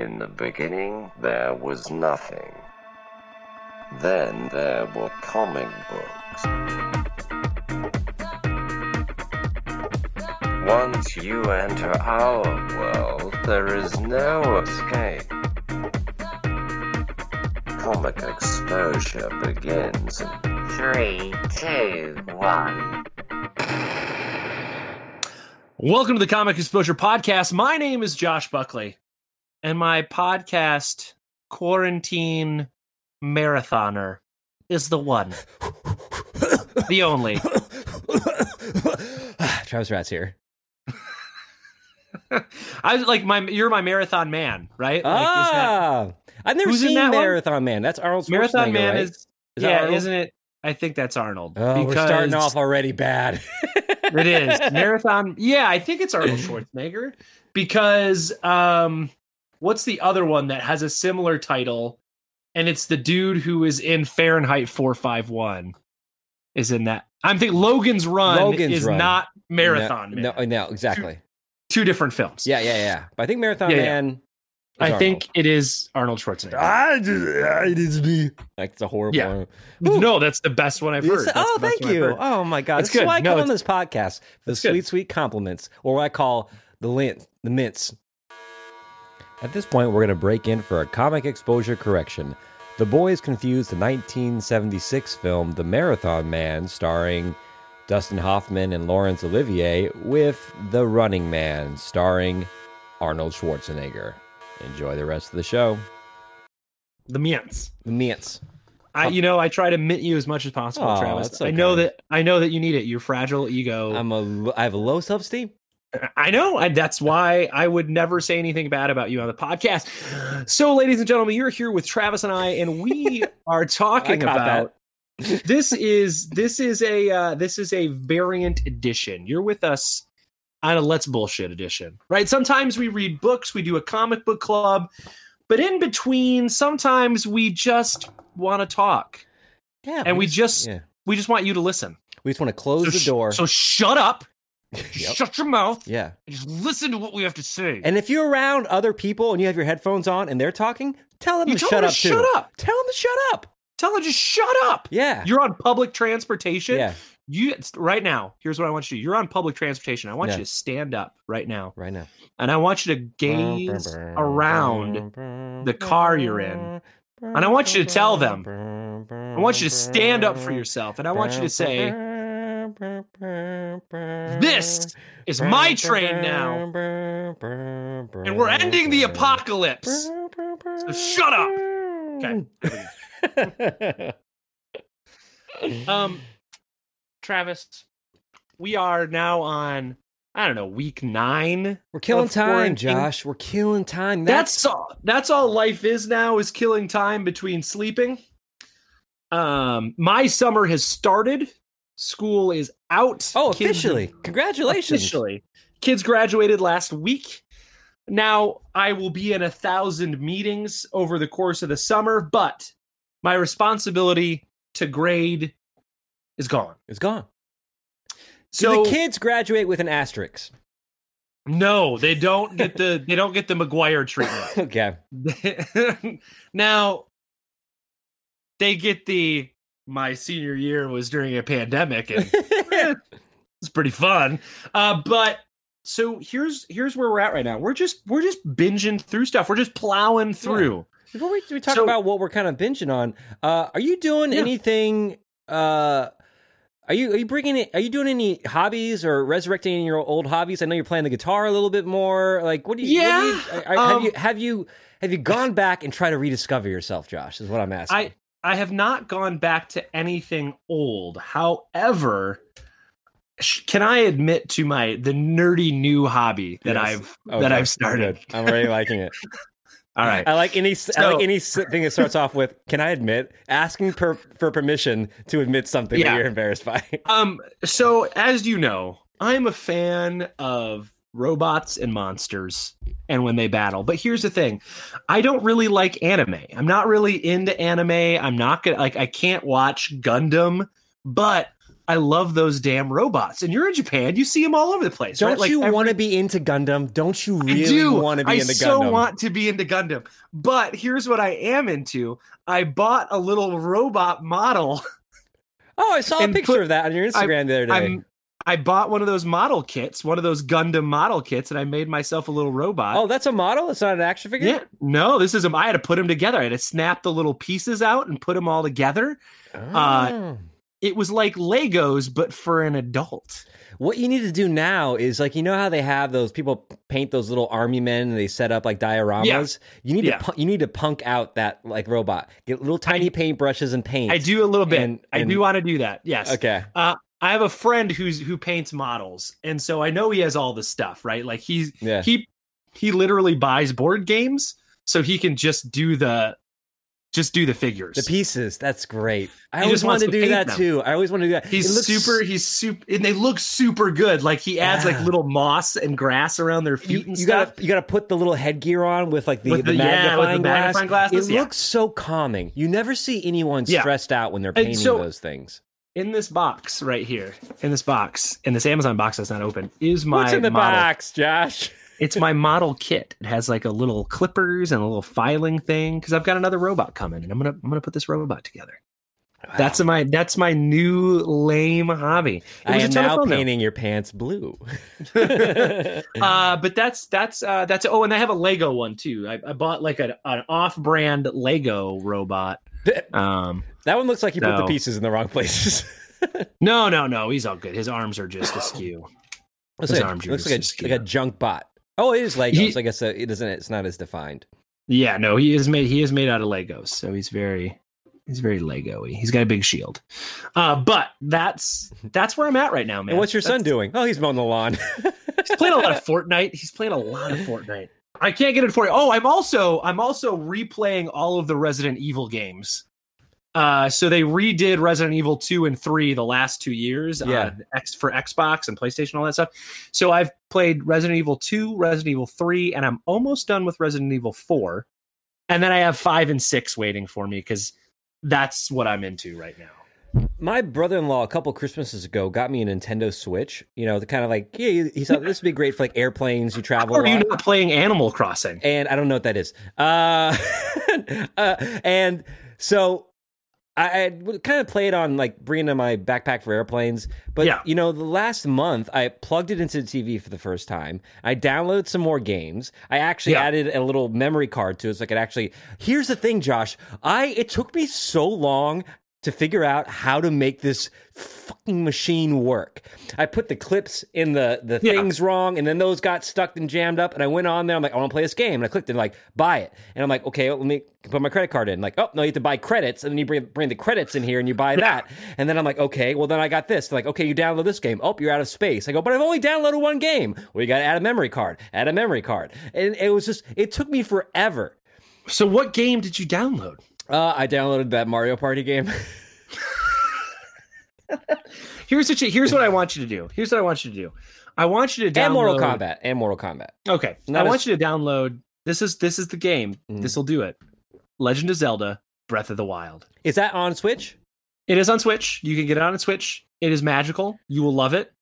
In the beginning, there was nothing. Then there were comic books. Once you enter our world, there is no escape. Comic exposure begins in three, two, one. Welcome to the Comic Exposure Podcast. My name is Josh Buckley, and my podcast, Quarantine Marathoner, is the one, the only. Travis Rat's here. I was like my you're my marathon man, right? Like, that- ah, I've never seen that one? Marathon Man. That's Arnold Marathon Man right? is, Is yeah, Arnold? isn't it? I think that's Arnold. Oh, we're starting off already bad. it is marathon. Yeah, I think it's Arnold Schwarzenegger because um, what's the other one that has a similar title, and it's the dude who is in Fahrenheit four five one, is in that. I'm thinking Logan's Run Logan's is Run. not Marathon. No, Man. no, no, exactly. two different films. Yeah, yeah, yeah. But I think Marathon Yeah, yeah. Man. is I Arnold. think it is Arnold Schwarzenegger. I just, it is me. Like it's a horrible. Yeah. no, that's the best one I've heard. That's Oh, thank you. Oh my god, That's why I No, come on this podcast for the That's good. sweet, sweet compliments, or what I call the lint, the mints. At this point, we're going to break in for a comic exposure correction. The boys confused the 1976 film The Marathon Man, starring Dustin Hoffman and Laurence Olivier, with The Running Man, starring Arnold Schwarzenegger. Enjoy the rest of the show. The Mients. The mints. I, you know, I try to mint you as much as possible, Aw, Travis. that's I know that I know that you need it. Your fragile ego. I'm a. I have a low self-esteem. I know. I, that's why I would never say anything bad about you on the podcast. So, ladies and gentlemen, you're here with Travis and I, and we are talking about. this is this is a uh, this is a variant edition. You're with us on a let's bullshit edition, right? Sometimes we read books, we do a comic book club, but in between, sometimes we just want to talk. Yeah, And we just- yeah. We just want you to listen. we just want to close So the sh- door. So shut up, Yep. shut your mouth, Yeah. just listen to what we have to say. And if you're around other people and you have your headphones on and they're talking, tell them You to shut them up to shut up. Tell them to shut up. Tell them just shut up. Yeah. You're on public transportation. yeah. You right now. Here's what I want you to do. You're on public transportation. I want Yeah. you to stand up right now, Right now. and I want you to gaze around the car you're in. And I want you to tell them. I want you to stand up for yourself, and I want you to say, "This is my train now, and we're ending the apocalypse." So shut up. Okay. Um, Travis, we are now on. I don't know, week nine. We're killing time, quarantine. Josh. We're killing time. That's all. That's all life is now is killing time between sleeping. Um, my summer has started. School is out. Oh, Kids- officially. Congratulations. Officially, kids graduated last week. Now I will be in a thousand meetings over the course of the summer, but my responsibility to grade is gone. It's gone. So So the kids graduate with an asterisk. no, they don't get the they don't get the McGuire treatment. Okay. now they get the my senior year was during a pandemic and it's pretty fun. Uh, but so here's here's where we're at right now. We're just we're just binging through stuff. We're just plowing through. Before we, we talk So- about what we're kind of binging on, uh, are you doing Yeah. anything? Uh, are you are you bringing it? Are you doing any hobbies or resurrecting any of your old hobbies? I know you're playing the guitar a little bit more. Like, what do you? what do you- Yeah, are- um, have you have you have you gone back and tried to rediscover yourself, Josh? Is what I'm asking. I I have not gone back to anything old. However, sh- can I admit to my the nerdy new hobby that Yes. I've Okay, that I've started? good. I'm already liking it. All right. I like any I like any s- thing that starts off with "Can I admit?" Asking per, for permission to admit something Yeah. that you're embarrassed by. Um, so as you know, I'm a fan of robots and monsters and when they battle. But here's the thing. I don't really like anime. I'm not really into anime. I'm not gonna like I can't watch Gundam, but I love those damn robots. And you're in Japan, you see them all over the place. Don't right? Like you every- want to be into Gundam? Don't you I really do. want to be I into so Gundam? I so want to be into Gundam. But here's what I am into. I bought a little robot model. oh, I saw a picture put- of that on your Instagram the other day. I'm I bought one of those model kits, one of those Gundam model kits, and I made myself a little robot. oh, that's a model. It's not an action figure. yeah. No, this is a, I had to put them together. I had to snap the little pieces out and put them all together. Oh. It was like Legos, but for an adult. What you need to do now is like you know how they have those people paint those little army men and they set up like dioramas. Yeah. You need Yeah. to you need to punk out that like robot. Get little tiny paintbrushes and paint. I do a little bit. And- I do want to do that. Yes. Okay. Uh, I have a friend who's who paints models, and so I know he has all the stuff, right? Like he's Yeah. he he literally buys board games so he can just do the just do the figures. The pieces. That's great. I He always wanted to to do that them. too. I always wanted to do that. He's looks- super. He's super, and they look super good. Like he adds Yeah. like little moss and grass around their You, feet and you stuff. gotta you gotta put the little headgear on with like the, With the, the- yeah, with the magnifying, glass. magnifying glasses, It yeah. looks so calming. You never see anyone Yeah. stressed out when they're painting so- those things. In this box right here, in this box, in this Amazon box that's not open, is my What's in the model. box, Josh? It's my model kit. It has like a little clippers and a little filing thing because I've got another robot coming, and I'm gonna I'm gonna put this robot together. That's my that's my new lame hobby. It I am now painting your pants blue. uh but that's that's uh that's oh and i have a lego one too i, I bought like a, an off-brand lego robot um that one looks like you put the pieces in the wrong places. no no no he's all good his arms are just askew His like, arms are looks like, a, like a junk bot. Oh, it is Legos. He- I guess it doesn't. It's not as defined. yeah no he is made he is made out of legos so he's very he's very lego-y he's got a big shield uh but that's that's where i'm at right now man And what's your son doing? Oh, he's mowing the lawn. he's playing a lot of fortnite he's playing a lot of fortnite i can't get it for you. Oh i'm also i'm also replaying all of the resident evil games. Uh so they redid resident evil 2 and 3 the last two years Yeah. on x for xbox and playstation all that stuff. So i've played resident evil 2 resident evil 3 and i'm almost done with resident evil 4 and then i have 5 and 6 waiting for me because that's what i'm into right now My brother-in-law a couple Christmases ago got me a Nintendo Switch. You know, the kind of like yeah, he he thought this would be great for like airplanes. You travel. or a are you not playing animal crossing and I don't know what that is. Uh, uh and so I, I kind of played on like bringing in my backpack for airplanes, but Yeah. you know, the last month I plugged it into the TV for the first time. I downloaded some more games. I actually Yeah. added a little memory card to it, so I could actually. Here's the thing, Josh. I it took me so long to figure out how to make this fucking machine work. I put the clips in the the Yeah. things wrong, and then those got stuck and jammed up. And I went on there. I'm like, I want to play this game, and I clicked and like buy it. And I'm like, okay, let me put my credit card in. Like, oh no, you have to buy credits, and then you bring bring the credits in here, and you buy that. And then I'm like, okay, well then I got this. They're like, okay, you download this game. Oh, you're out of space. I go, but I've only downloaded one game. Well, you got to add a memory card. Add a memory card. And it was just, it took me forever. so what game did you download Uh, I downloaded that Mario Party game. Here's what you, here's what I want you to do. Here's what I want you to do. I want you to download and Mortal Kombat. And Mortal Kombat. Okay, Not I want as- you to download. This is this is the game. Mhm. This will do it. Legend of Zelda: Breath of the Wild. Is that on Switch? It is on Switch. You can get it on Switch. It is magical. You will love it.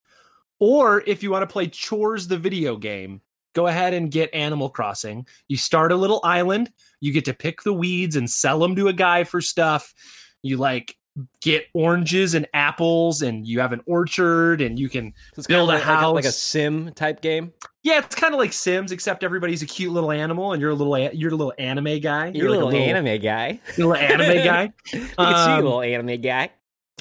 Or if you want to play Chores the video game, go ahead and get Animal Crossing. You start a little island. You get to pick the weeds and sell them to a guy for stuff. You like get oranges and apples and you have an orchard and you can So Build kinda a like, like, like a sim type game. Yeah, it's kind of like Sims, except everybody's a cute little animal, and you're a little you're a little anime guy. You're, like a little, anime guy. little anime guy. You can see you, Um, little anime guy.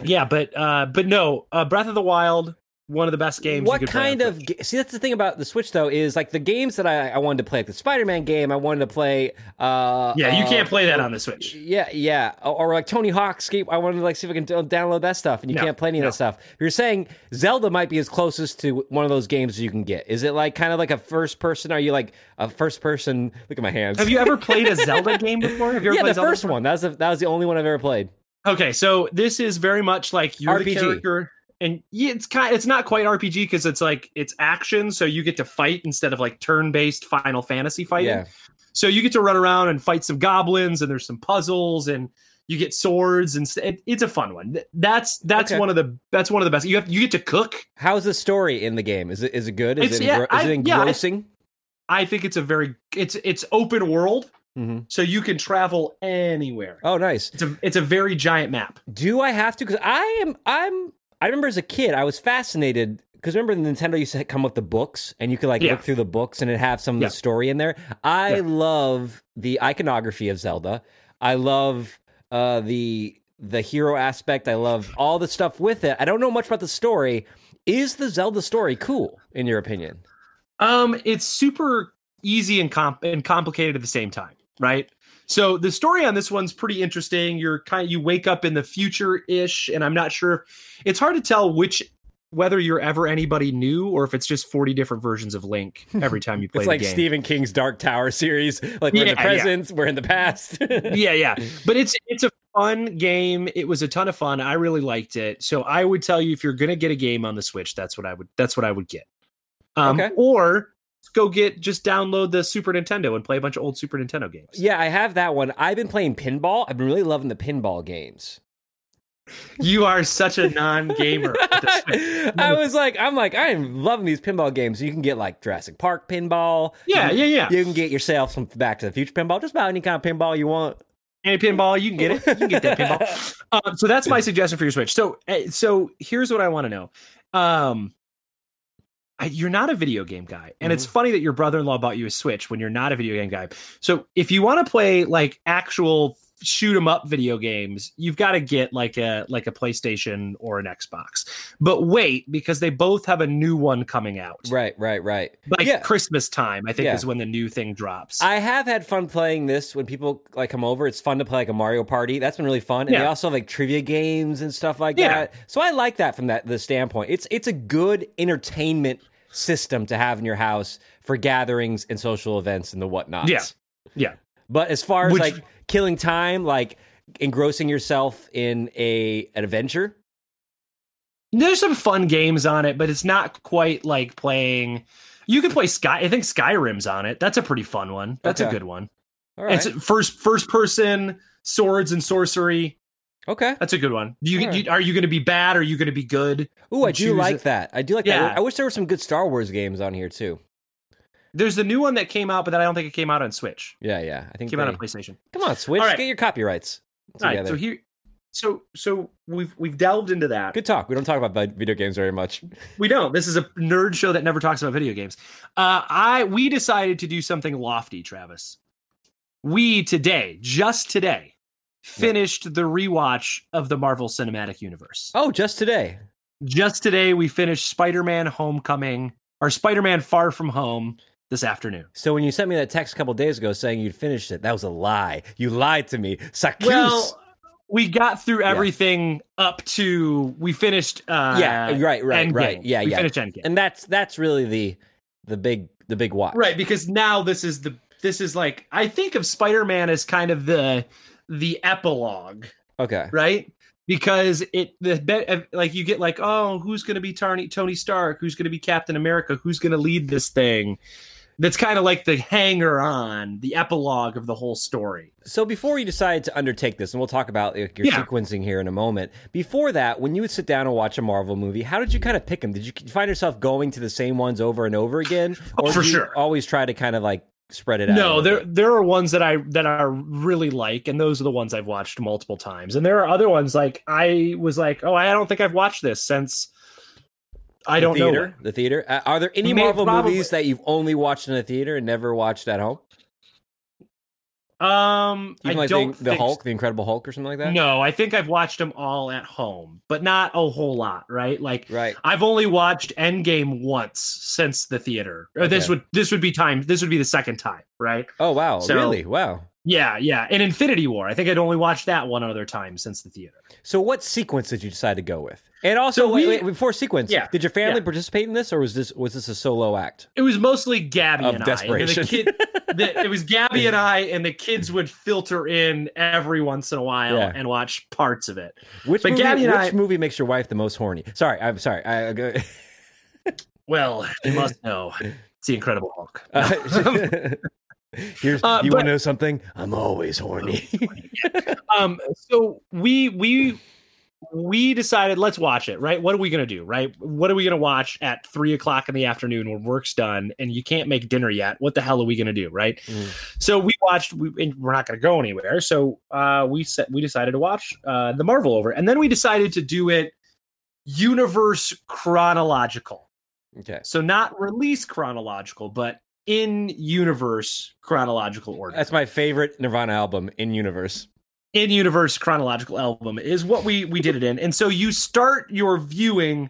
Yeah, but uh, but no, uh, Breath of the Wild, one of the best games. What you could play on kind of ga- see? That's the thing about the Switch, though, is like the games that I, I wanted to play, like the Spider-Man game. I wanted to play. Uh, Yeah, you uh, can't play that on the Switch. Yeah, yeah, or, or like Tony Hawk's Skate. I wanted to like see if I can download that stuff, and you No, can't play any no. of that stuff. You're saying Zelda might be as closest to one of those games as you can get. Is it like kind of like a first person? Are you like a first person? Look at my hands. Have you ever played a Zelda game before? Have you ever yeah, played the Zelda first before? one. That was the, that was the only one I've ever played. Okay, so this is very much like you're the character, and yeah, it's kind. It's not quite RPG because it's like it's action, so you get to fight instead of like turn-based Final Fantasy fighting. Yeah. So you get to run around and fight some goblins, and there's some puzzles, and You get swords and st- it, it's a fun one. That's that's Okay. one of the that's one of the best. You have you get to cook. How's the story in the game? Is it is it good? Is It's- it yeah, engro- is I- it yeah, I- engrossing? I think it's a very it's it's open world, hmm so you can travel anywhere. Oh, nice. It's a it's a very giant map. Do I have to? Because I am. I'm. I remember as a kid, I was fascinated because remember the Nintendo used to come with the books, and you could like Yeah. look through the books and it have some of Yeah. the story in there. I Yeah. love the iconography of Zelda. I love uh, the the hero aspect. I love all the stuff with it. I don't know much about the story. Is the Zelda story cool in your opinion? Um, it's super easy and comp and complicated at the same time, right? So the story on this one's pretty interesting. You're kind of, you wake up in the future ish, and I'm not sure. It's hard to tell which whether you're ever anybody new or if it's just 40 different versions of Link every time you play It's like game. Stephen King's Dark Tower series. Like we're in the Yeah, yeah. present, we're in the past. yeah, yeah. But it's it's a fun game. It was a ton of fun. I really liked it. So I would tell you if you're gonna get a game on the Switch, that's what I would that's what I would get. Um Okay. or go get just download the Super Nintendo and play a bunch of old Super Nintendo games. Yeah, I have that one. I've been playing pinball. I've been really loving the pinball games. You are such a non-gamer. at this point. I was like, I'm like, I am loving these pinball games. You can get like Jurassic Park pinball. yeah, you, yeah, yeah. You can get yourself some Back to the Future pinball. Just about any kind of pinball you want. Any pinball, you can get it. You can get that pinball. Um, so that's my suggestion for your Switch. So, uh, so here's what I want to know. Um, you're not a video game guy, and it's mm-hmm. funny that your brother-in-law bought you a Switch when you're not a video game guy. So, if you want to play like actual shoot 'em up video games, you've got to get like a like a PlayStation or an Xbox. But wait, because they both have a new one coming out. Right, right, right. Like Yeah. Christmas time, I think Yeah. is when the new thing drops. I have had fun playing this when people like come over. It's fun to play like a Mario Party. That's been really fun. And they also have like trivia games and stuff like Yeah. that. So I like that from that the standpoint. It's it's a good entertainment system to have in your house for gatherings and social events and the whatnots. Yeah. Yeah. But as far as Which- like killing time, like engrossing yourself in a an adventure, There's some fun games on it, but it's not quite like playing. You can play Sky. I think Skyrim's on it. That's a pretty fun one. That's a good one. all right. It's first first person swords and sorcery. okay. That's a good one. Do you, right. you are you going to be bad? Or are you going to be good? Ooh, I do like it. that. I do like Yeah. that. I wish there were some good Star Wars games on here too. There's the new one that came out, but that I don't think it came out on Switch. Yeah, yeah. I think It came out on PlayStation. Come on, Switch, right. get your copyrights All right. So here, so so we've we've delved into that. Good talk. We don't talk about video games very much. We don't. This is a nerd show that never talks about video games. Uh, I we decided to do something lofty, Travis. We today, just today, finished the rewatch of the Marvel Cinematic Universe. Oh, just today. Just today, we finished Spider-Man: Homecoming or Spider-Man: Far From Home this afternoon. So when you sent me that text a couple days ago saying you'd finished it, that was a lie. You lied to me. Sacus. Well, we got through everything up to we finished. Uh, yeah, right, right, Endgame. right. Yeah, we yeah. finished Endgame. And that's that's really the the big the big watch. right because now this is the this is like i think of spider-man as kind of the the epilogue Okay. right because it the be- like you get like oh who's going to be tony tony stark who's going to be captain america who's going to lead this thing that's kind of like the hanger on the epilogue of the whole story So before you decided to undertake this, and we'll talk about your Yeah. sequencing here in a moment. Before that, when you would sit down and watch a Marvel movie, how did you kind of pick them? Did you find yourself going to the same ones over and over again, Oh, for did you sure. always try to kind of like spread it out? no there there are ones that i that i really like and those are the ones i've watched multiple times and there are other ones like i was like oh i don't think i've watched this since i don't know theater, when. the theater. Uh, are there any May- Marvel probably- movies that you've only watched in a theater and never watched at home? Um, Even I like don't the, the Hulk, the Incredible Hulk, or something like that. No, I think I've watched them all at home, but not a whole lot, right? Like Right. I've only watched Endgame once since the theater. Or this would this would be time. This would be the second time, right? Oh wow! So- really? Wow. Yeah, yeah. And Infinity War, I think I'd only watched that one other time since the theater. So, what sequence did you decide to go with? And also, So we- wait, before sequence, Yeah, did your family yeah. participate in this, or was this was this a solo act It was mostly Gabby of and desperation? I. And the kid, the, it was Gabby and I, and the kids would filter in every once in a while Yeah. and watch parts of it. which but movie, Gabby and which I- movie makes your wife the most horny? Sorry, I'm sorry. I, I Well, you must know it's the Incredible Hulk. Uh, Here's Uh, you want to know something? I'm always horny. um so we we we decided let's watch it right what are we gonna do right what are we gonna watch at three o'clock in the afternoon when work's done and you can't make dinner yet what the hell are we gonna do right Mm. so we watched we, we're not gonna go anywhere so uh we set we decided to watch uh the marvel over and then we decided to do it universe chronological okay. so not release chronological but in universe chronological order That's my favorite Nirvana album in universe. in universe chronological album is what we we did it in and so you start your viewing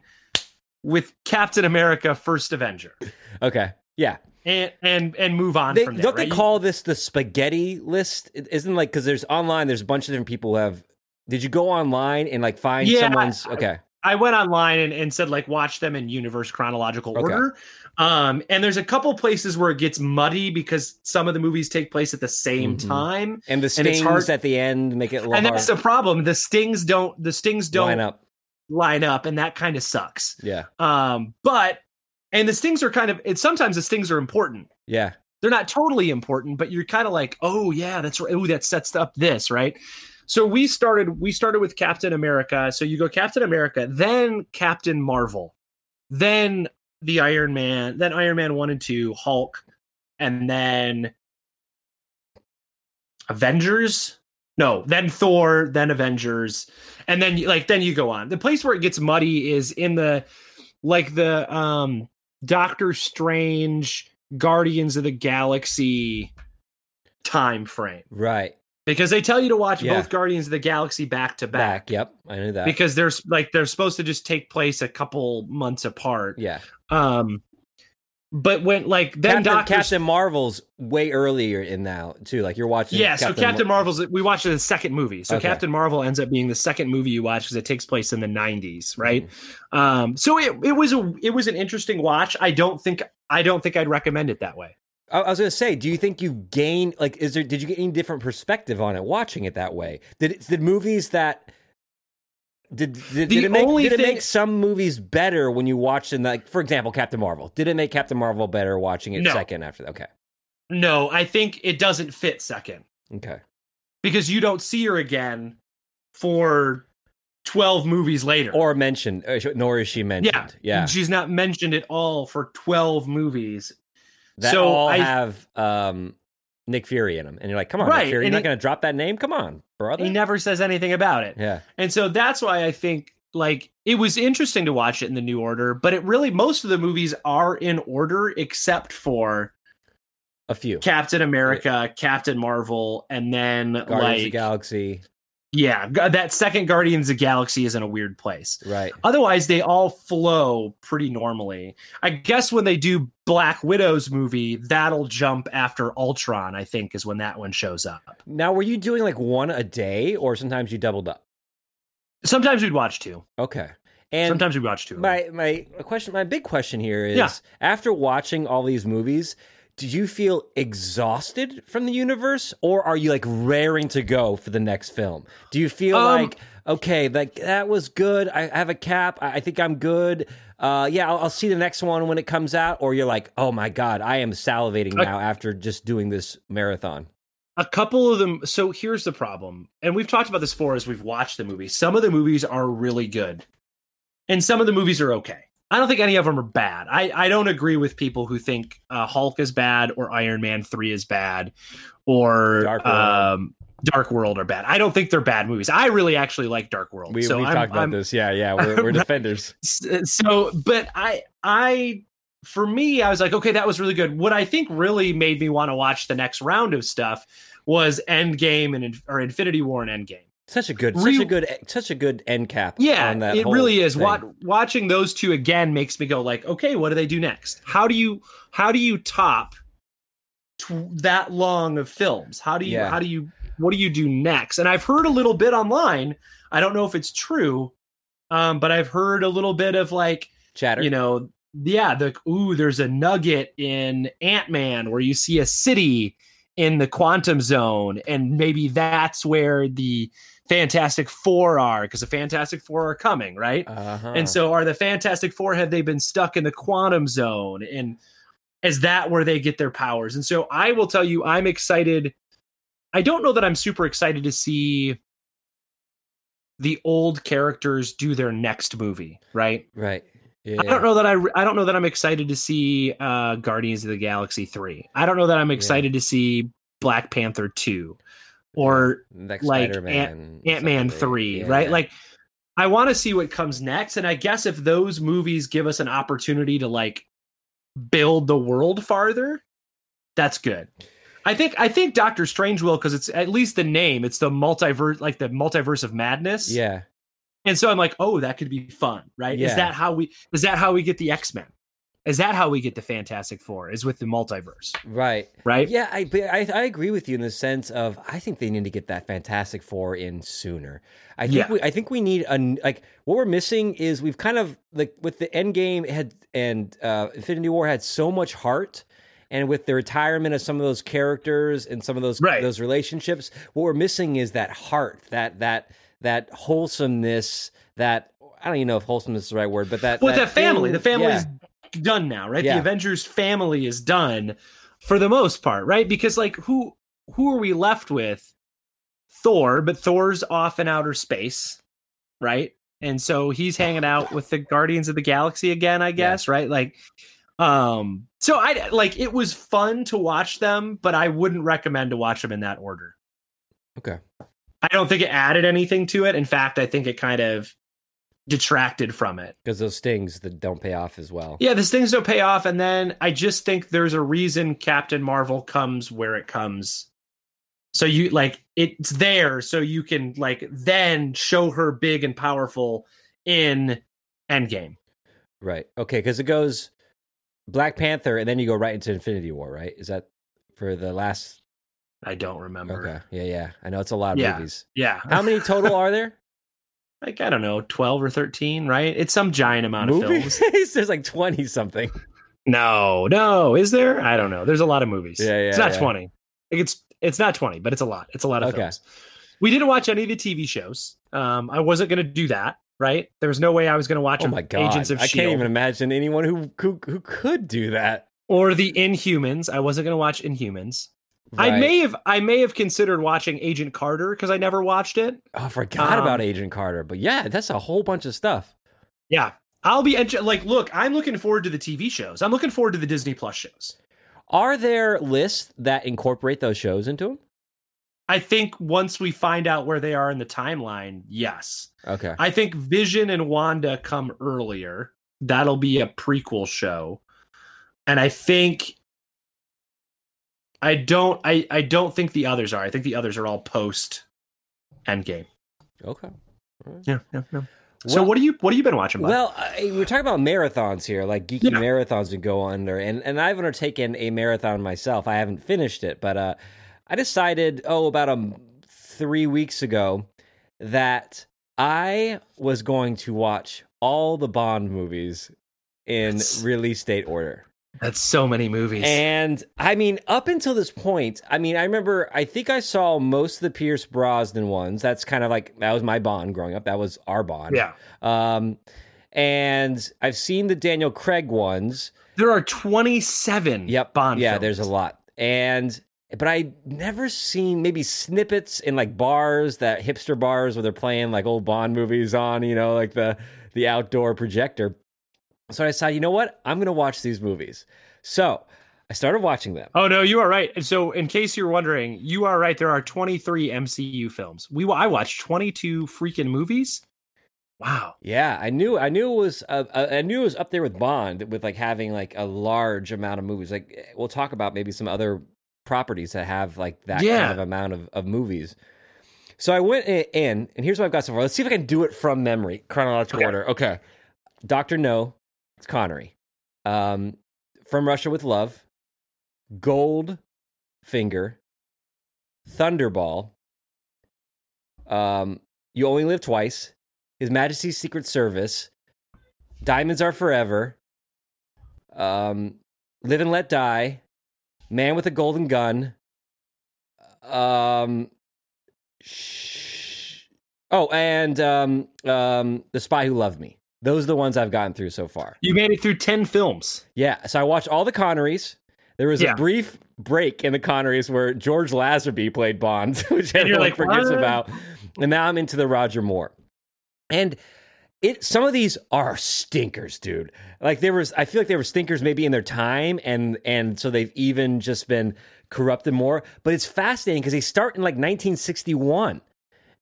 with captain america first avenger Okay. Yeah. and and and move on They, from there don't right? they call this the spaghetti list? It isn't like because there's online. There's a bunch of different people who have. Did you go online and like find Yeah, someone's? Okay. I went online and, and said like watch them in universe chronological Okay. order. Um, and there's a couple places where it gets muddy because some of the movies take place at the same Mhm. time, And the stings it's hard- at the end make it a little and that's the problem. The stings don't the stings don't line up. line up, and that kind of sucks. Yeah. Um, but and the stings are kind of it. Sometimes the stings are important. Yeah. they're not totally important, but you're kind of like, oh yeah, that's right. Oh, that sets up this, right? So we started we started with Captain America. So you go Captain America, then Captain Marvel, then the Iron Man, then Iron Man 1 and 2, Hulk, and then Avengers. No, then Thor, then Avengers, and then like then you go on. The place where it gets muddy is in the like the um Doctor Strange Guardians of the Galaxy time frame Right. Because they tell you to watch Yeah. both Guardians of the Galaxy back to back, Back. Yep. I knew that. because there's like they're supposed to just take place a couple months apart. yeah. Um, but when like then Captain, Doctor Captain Marvel's way earlier in now too. Like you're watching. yeah, so Captain Mar- Marvel's we watched the second movie. So Okay. Captain Marvel ends up being the second movie you watch because it takes place in the 90s, right? Mm-hmm. Um, so it, it was a it was an interesting watch. I don't think I don't think I'd recommend it that way. I was gonna say, do you think you gain like is there did you get any different perspective on it watching it that way? Did it, did movies that did did, did it make did it make some movies better when you watched them like for example Captain Marvel? Did it make Captain Marvel better watching it No. second after that? Okay. No, I think it doesn't fit second Okay. because you don't see her again for 12 movies later. Or mentioned uh, nor is she mentioned. yeah, Yeah. She's not mentioned at all for 12 movies. That so all I- have um Nick Fury in them. And you're like, come on, Right, Nick Fury, you're and not gonna drop that name? Come on, brother. He never says anything about it. yeah. And so that's why I think like it was interesting to watch it in the new order, but it really most of the movies are in order except for A few. Captain America, Captain Marvel, and then Guardians of the like Galaxy. Yeah, uh, that second Guardians of the Galaxy is in a weird place. Right. Otherwise, they all flow pretty normally. I guess when they do Black Widow's movie, that'll jump after Ultron. I think is when that one shows up. Now were you doing like one a day or sometimes you doubled up? Sometimes we'd watch two. Okay. And Sometimes we'd watch two. my my question my big question here is Yeah. after watching all these movies, did you feel exhausted from the universe or are you like raring to go for the next film? Do you feel Um, like okay, like that was good. I have a cap. I, think I'm good. Uh, yeah, I'll, I'll see the next one when it comes out. Or you're like, oh my god, I am salivating now after just doing this marathon. a couple of them so here's the problem and we've talked about this before as we've watched the movie some of the movies are really good and some of the movies are okay i don't think any of them are bad i, I don't agree with people who think uh, hulk is bad or iron man 3 is bad or Dark World. um, dark world are bad i don't think they're bad movies i really actually like dark world We, so we've I'm- talked about I'm- this. Yeah, yeah. We're, we're defenders. So but i i for me i was like okay that was really good what i think really made me want to watch the next round of stuff was endgame and or infinity war and endgame Such a good, such a good, such a good end cap. yeah on that it really is. Wat- watching those two again makes me go like okay what do they do next how do you how do you top tw- that long of films how do you Yeah. how do you what do you do next and i've heard a little bit online i don't know if it's true um but i've heard a little bit of like chatter. you know, yeah, the ooh, there's a nugget in Ant Man where you see a city in the quantum zone, and maybe that's where the Fantastic Four are, because the Fantastic Four are coming, right? uh-huh. And so, are the Fantastic Four have they been stuck in the quantum zone? And is that where they get their powers? And so I will tell you, I'm excited. I don't know that I'm super excited to see the old characters do their next movie, right? Right. Yeah. I don't know that I I don't know that I'm excited to see uh Guardians of the Galaxy 3. I don't know that I'm excited to see Black Panther 2 or Next like Spider-Man, Ant-Man 3, Yeah, right? Like I want to see what comes next and I guess if those movies give us an opportunity to like build the world farther, that's good. I think I think Doctor Strange will because it's at least the name. It's the multiverse, like the multiverse of madness. yeah. And so I'm like, oh, that could be fun, right? Yeah. Is that how we is that how we get the X-Men? Is that how we get the Fantastic Four? Is with the multiverse, Right. right? Yeah, I, I I agree with you in the sense of I think they need to get that Fantastic Four in sooner. I think Yeah. we I think we need a like what we're missing is we've kind of like with the Endgame had and uh, Infinity War had so much heart. And with the retirement of some of those characters and some of those Right. those relationships, what we're missing is that heart, that that that wholesomeness, that I don't even know if wholesomeness is the right word, but that With that family, thing- the family's yeah. Done now, right? Yeah. The Avengers family is done for the most part, right? Because like who who are we left with? Thor, but Thor's off in outer space, right? And so he's hanging out with the Guardians of the Galaxy again, I guess, right? Like um so I like it was fun to watch them, but I wouldn't recommend to watch them in that order. Okay. I don't think it added anything to it. In fact, I think it kind of detracted from it. because those stings that don't pay off as well. Yeah, this things don't pay off, and then I just think there's a reason Captain Marvel comes where it comes. So you like it's there, so you can like then show her big and powerful in Endgame. Right. Okay. Because it goes Black Panther, and then you go right into Infinity War. Right? Is that for the last? I don't remember. Okay. Yeah. Yeah. I know it's a lot of Yeah. movies. Yeah, How many total are there? Like I don't know, twelve or thirteen, right? It's some giant amount of films. There's like twenty something. No, no, is there? I don't know. There's a lot of movies. Yeah, yeah, It's not yeah. twenty. Like it's it's not twenty, but it's a lot. It's a lot of Okay. films. We didn't watch any of the TV shows. Um, I wasn't going to do that. Right? There was no way I was going to watch Oh my god! Agents of I Shield can't even imagine anyone who who, who could do that. or the Inhumans. I wasn't going to watch Inhumans. I may have I may have considered watching Agent Carter because I never watched it. Oh, I forgot Um, about Agent Carter, but yeah, that's a whole bunch of stuff. Yeah, I'll be ent- like, look, I'm looking forward to the TV shows. I'm looking forward to the Disney Plus shows. Are there lists that incorporate those shows into them? I think once we find out where they are in the timeline, yes. Okay. I think Vision and Wanda come earlier. That'll be a prequel show. And I think I don't I I don't think the others are. I think the others are all post Endgame. Okay. Yeah, yeah, yeah. so what do you what have you been watching? Bud? Well, I, we're talking about marathons here, like geeky Yeah. marathons we go under, and and I've undertaken a marathon myself. I haven't finished it, but uh, I decided oh about um three weeks ago that I was going to watch all the Bond movies in That's- release date order. That's so many movies. And I mean, up until this point, I mean, I remember, I think I saw most of the Pierce Brosnan ones. That's kind of like, that was my Bond growing up. That was our Bond. yeah. Um, and I've seen the Daniel Craig ones. There are 27 Yep. Bond yeah, films. there's a lot. And, but I never seen maybe snippets in like bars, that hipster bars where they're playing like old Bond movies on, you know, like the, the outdoor projector. So I decided, you know what? I'm going to watch these movies. So I started watching them. Oh no, you are right. And so, in case you're wondering, you are right. There are 23 MCU films. We I watched 22 freaking movies. Wow. Yeah, I knew I knew it was uh, uh, I knew it was up there with Bond with like having like a large amount of movies. Like eh, we'll talk about maybe some other properties that have like that Yeah. kind of amount of, of movies. So I went in, and here's what I've got so far. Let's see if I can do it from memory, chronological Okay. order. Okay, Doctor No, it's Connery. Um, From Russia with Love, Gold Finger, Thunderball. Um, You Only Live Twice, His Majesty's Secret Service, Diamonds Are Forever, um, Live and Let Die, Man with a Golden Gun, um, sh- oh, and um, um, The Spy Who Loved Me. Those are the ones I've gotten through so far. You made it through 10 films. Yeah. So I watched all the Connerys. There was Yeah. a brief break in the Connerys where George Lazenby played Bond, which And everyone like, forgets "What?" about. And now I'm into the Roger Moore. And it some of these are stinkers, dude. Like there was I feel like there were stinkers maybe in their time and and so they've even just been corrupted more. But it's fascinating because they start in like 1961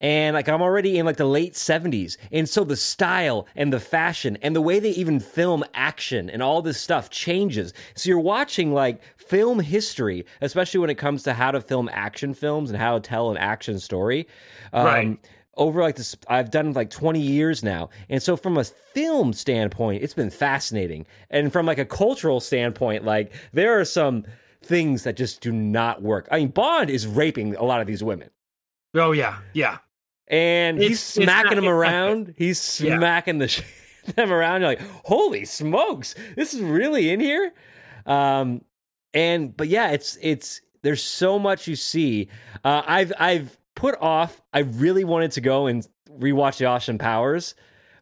and like I'm already in like the late 70s. And so the style and the fashion and the way they even film action and all this stuff changes. So you're watching like film history, especially when it comes to how to film action films and how to tell an action story. Um, Right. Over like this, I've done like 20 years now. And so from a film standpoint, it's been fascinating. And from like a cultural standpoint, like there are some things that just do not work. I mean, Bond is raping a lot of these women Oh, yeah. Yeah. And he's It's- it's smacking them around. He's Yeah. smacking the sh- them around. You're like, holy smokes, this is really in here. Um, and but yeah, it's it's there's so much you see. Uh, I've I've put off. I really wanted to go and rewatch the Austin Powers,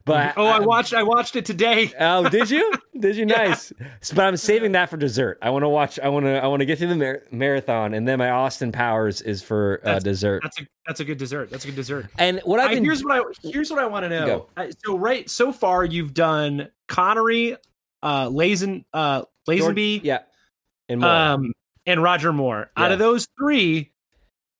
but oh, I watched I watched it today. Oh, did you? Did you? Nice. So, but I'm saving that for dessert. I want to watch. I want to. I want to get through the mar- marathon, and then my Austin Powers is for uh, That's- dessert. That's a that's a good dessert. That's a good dessert. And what I've I, been here's what I here's what I want to know. I, so right so far you've done Connery, uh Lazen uh Lazenby, yeah, and Moore. um and Roger Moore. Out of those three,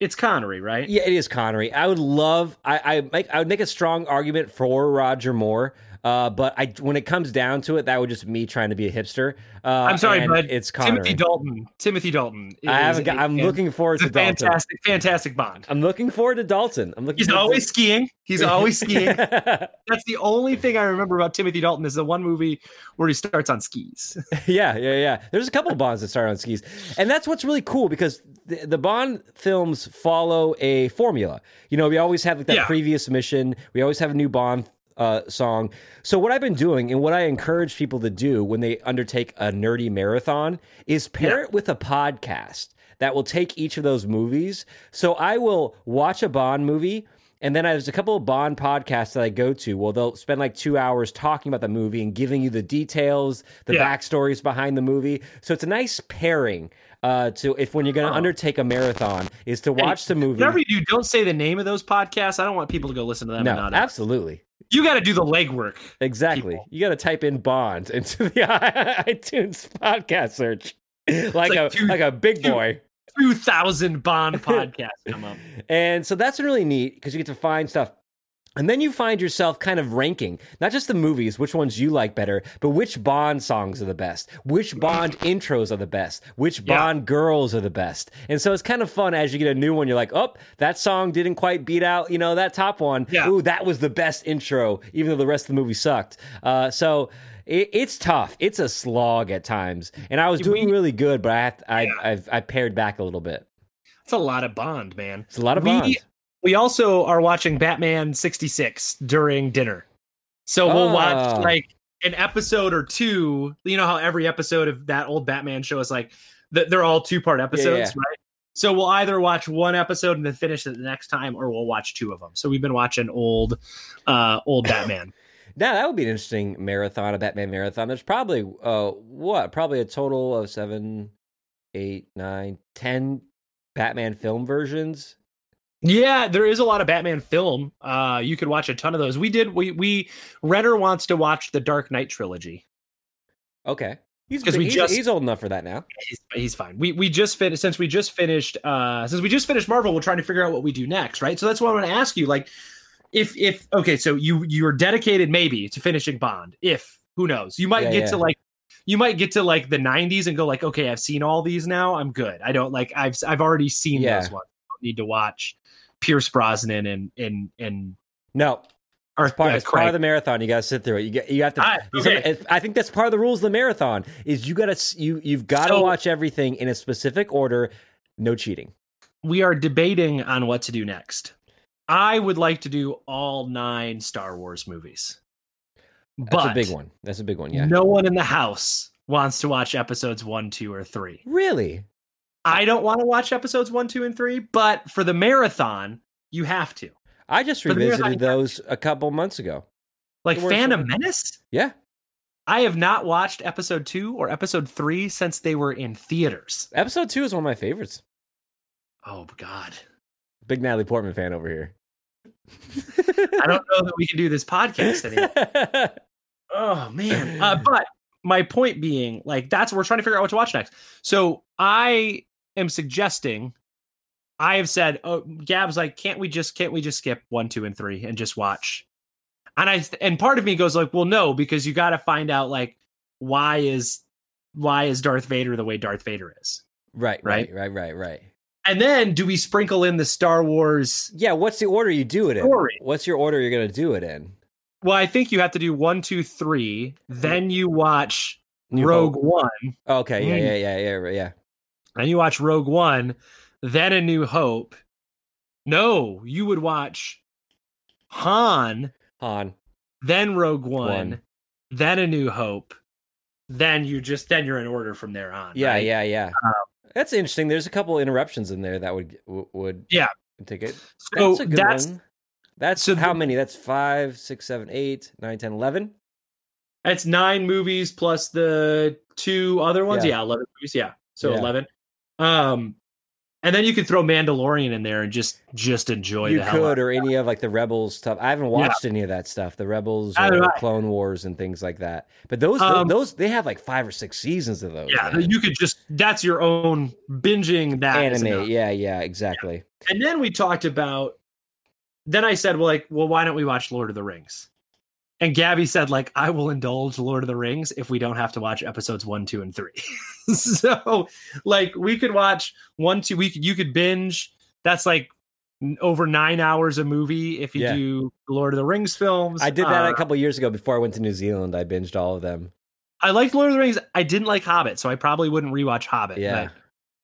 it's Connery, right? Yeah, it is Connery. I would love. I, I make. I would make a strong argument for Roger Moore. Uh, but I, when it comes down to it, that would just me trying to be a hipster. Uh, I'm sorry, bud. It's Connery. Timothy Dalton. Timothy Dalton. I haven't got, I'm looking forward to Dalton. fantastic, fantastic Bond. I'm looking forward to Dalton. I'm looking. He's always To... skiing. He's always skiing. That's the only thing I remember about Timothy Dalton is the one movie where he starts on skis. yeah, yeah, yeah. There's a couple of Bonds that start on skis, and that's what's really cool because the, the Bond films follow a formula. You know, we always have like that Yeah. previous mission. We always have a new Bond uh, song. So what I've been doing, and what I encourage people to do when they undertake a nerdy marathon, is pair Yeah. it with a podcast that will take each of those movies. So I will watch a Bond movie. And then there's a couple of Bond podcasts that I go to. Well, they'll spend like two hours talking about the movie and giving you the details, the Yeah. backstories behind the movie. So it's a nice pairing uh, to if when you're going to Oh. undertake a marathon is to watch the movie. Whatever you do, don't say the name of those podcasts. I don't want people to go listen to them. no, not absolutely, You got to do the legwork. exactly. People. You got to type in Bond into the iTunes podcast search, like, like a two- like a big two- boy. Two thousand Bond podcasts come up. And so that's really neat because you get to find stuff. And then you find yourself kind of ranking not just the movies, which ones you like better, but which Bond songs are the best, which Bond intros are the best, which Yeah. Bond girls are the best. And so it's kind of fun as you get a new one. You're like, oh, that song didn't quite beat out, you know, that top one. Yeah. Ooh, that was the best intro, even though the rest of the movie sucked. Uh, so it, it's tough. It's a slog at times. And I was doing really good, but I have I, Yeah. I've I pared back a little bit. It's a lot of Bond, man. It's a lot of We- Bond. We also are watching Batman sixty six during dinner, so we'll watch Oh. like an episode or two. You know how every episode of that old Batman show is like they're all two part episodes, yeah. right? So we'll either watch one episode and then finish it the next time, or we'll watch two of them. So we've been watching old, uh, old Batman. Now that would be an interesting marathon, a Batman marathon. There's probably uh what? Probably a total of seven, eight, nine, ten Batman film versions. Yeah, there is a lot of Batman film. Uh, you could watch a ton of those. We did. We we Renner wants to watch the Dark Knight trilogy. Okay. He's 'Cause we he's, just- he's old enough for that now. He's, he's fine. We we just finished since we just finished uh since we just finished Marvel. We're trying to figure out what we do next, right? So that's what I want to ask you. Like, if if okay, so you you're dedicated maybe to finishing Bond. If who knows, you might Yeah, get yeah. to like you might get to like the 90s and go like, okay, I've seen all these now. I'm good. I don't like I've I've already seen Yeah. those ones. I don't need to watch Pierce Brosnan and and and No, or part, uh, it's part of the marathon. You got to sit through it. You get, you have to. Ah, you- okay. I think that's part of the rules of the marathon. Is you got to you you've got to So- watch everything in a specific order. No cheating. we are debating on what to do next. I would like to do all nine Star Wars movies. That's but a big one. That's a big one. Yeah. no one in the house wants to watch episodes one, two, or three. Really? I don't want to watch episodes one, two, and three, but for the marathon, you have to. I just For the marathon, revisited those a couple months ago. Like It works for Phantom me. Menace? Yeah. I have not watched episode two or episode three since they were in theaters. Episode two is one of my favorites. Oh God. Big Natalie Portman fan over here. I don't know that we can do this podcast anymore. Oh man. Uh, but my point being, like, that's what we're trying to figure out what to watch next. So I am suggesting. I have said, oh, Gab's like, can't we just can't we just skip one, two, and three and just watch? And I and part of me goes like, well, no, because you got to find out like why is why is Darth Vader the way Darth Vader is, right, Right? right, right, right, and then do we sprinkle in the Star Wars? Yeah, what's the order you do it in? Story. What's your order you're gonna do it in? Well, I think you have to do one, two, three. Then you watch New Rogue Hope. One. Okay, yeah, Mm. yeah, yeah, yeah, yeah. And you watch Rogue One, then A New Hope. No, you would watch Han, Han. then Rogue One, One. then A New Hope. Then you just then you're in order from there on. Yeah, right? yeah, yeah. Um, That's interesting. There's a couple interruptions in there that would would Yeah. take it. So That's a good that's. That's so how the- many? That's five, six, seven, eight, nine, ten, eleven. that's nine movies plus the two other ones. Yeah. Yeah, eleven movies. Yeah, so Yeah. eleven. Um, and then you could throw Mandalorian in there and just just enjoy. You the hell out could, or any of like the Rebels stuff. I haven't watched any of that stuff. The Rebels or Clone Wars and things like that. But those, Um, those, they have like five or six seasons of those. Yeah, man. you could just that's your own binging that anime. Yeah, yeah, exactly. And then we talked about. Then I said, well, like, well, why don't we watch Lord of the Rings? And Gabby said, like, I will indulge Lord of the Rings if we don't have to watch episodes one, two, and three. so, like, we could watch one, two. We could, you could binge. That's like over nine hours a movie if you Yeah. do Lord of the Rings films. I did that Uh, a couple years ago before I went to New Zealand. I binged all of them. I liked Lord of the Rings. I didn't like Hobbit, so I probably wouldn't rewatch Hobbit. Yeah.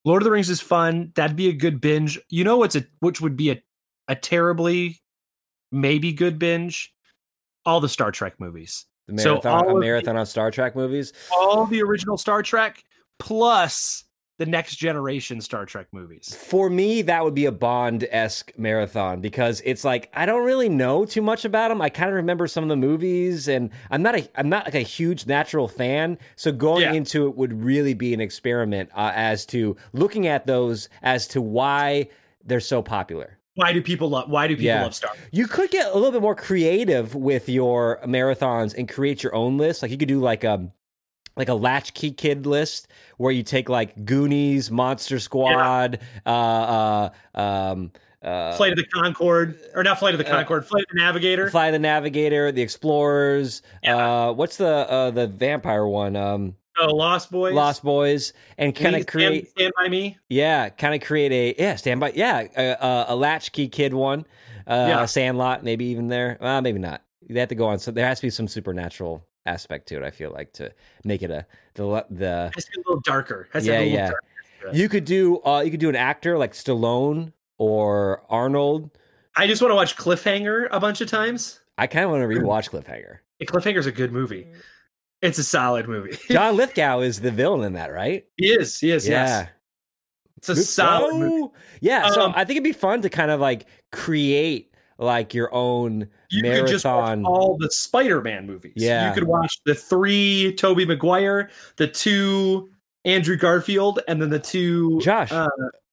Lord of the Rings is fun. That'd be a good binge. You know what's a which would be a, a terribly maybe good binge? All the Star Trek movies. The So marathon, all a of the- marathon on Star Trek movies. All the original Star Trek plus the next generation Star Trek movies. For me, that would be a Bond esque marathon because it's like I don't really know too much about them. I kind of remember some of the movies, and I'm not a I'm not like a huge natural fan. So going Yeah. into it would really be an experiment uh, as to looking at those as to why they're so popular. Why do people love why do people Yeah. love Star Trek? You could get a little bit more creative with your marathons and create your own list. Like you could do like a like a latchkey kid list where you take like Goonies, Monster Squad, uh, uh, um, uh, Flight of the Concorde, or not Flight of the Uh, Concorde, Flight of the Navigator. Fly the Navigator, the Explorers. Uh, what's the uh, the vampire one? Um, oh, Lost Boys. Lost Boys, and kind of create Stand, Stand by Me. Yeah, kind of create a yeah stand by yeah a, a, a latchkey kid one, uh, Yeah. a Sandlot maybe even there. Uh, maybe not. They have to go on. So there has to be some supernatural aspect to it. I feel like to make it a the the Has to be a little darker. Has yeah a little yeah. darker. You could do uh you could do an actor like Stallone or Arnold. I just want to watch Cliffhanger a bunch of times. I kind of want to rewatch Cliffhanger. Yeah, Cliffhanger's a good movie. It's a solid movie. John Lithgow is the villain in that, right? he is. He is. yeah. Yes. It's a solid movie. Yeah, so Um, I think it'd be fun to kind of like create like your own You could just watch marathon. all the Spider-Man movies. Yeah. You could watch the three Tobey Maguire, the two Andrew Garfield, and then the two Josh, Uh,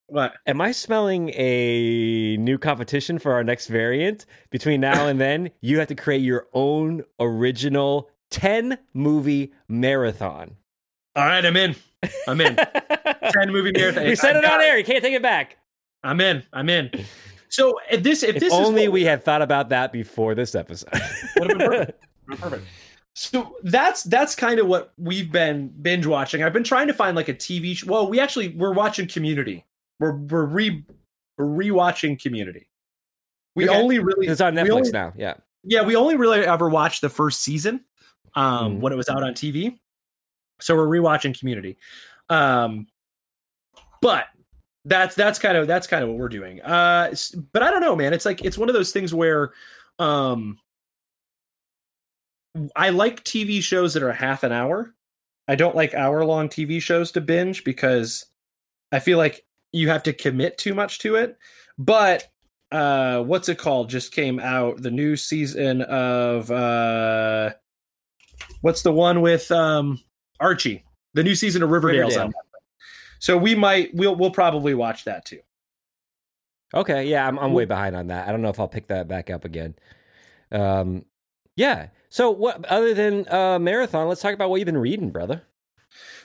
what? Am I smelling a new competition for our next variant? Between now and then, you have to create your own original 10 movie marathon. All right, I'm in. I'm in. Ten movie marathon. We said it on air. You can't take it back. I'm in. I'm in. So if this, if, If this only we had thought about that before this episode. Would've been perfect. Perfect. So that's that's kind of what we've been binge watching. I've been trying to find like a TV show. Well, we actually we're watching Community. We're we're re we're rewatching Community. We Okay. only really it's on Netflix only- now. Yeah. Yeah, we only really ever watched the first season um Mhm. when it was out on TV. So we're rewatching Community. Um but that's that's kind of that's kind of what we're doing. Uh but I don't know, man. It's like it's one of those things where um I like TV shows that are half an hour. I don't like hour long TV shows to binge because I feel like you have to commit too much to it. But uh what's it called just came out the new season of uh what's the one with um Archie the new season of Riverdale's Riverdale. on so we might we'll we'll probably watch that too Okay, yeah, I'm I'm way behind on that. I don't know if I'll pick that back up again. Um, yeah. So what other than uh marathon? Let's talk about what you've been reading, brother.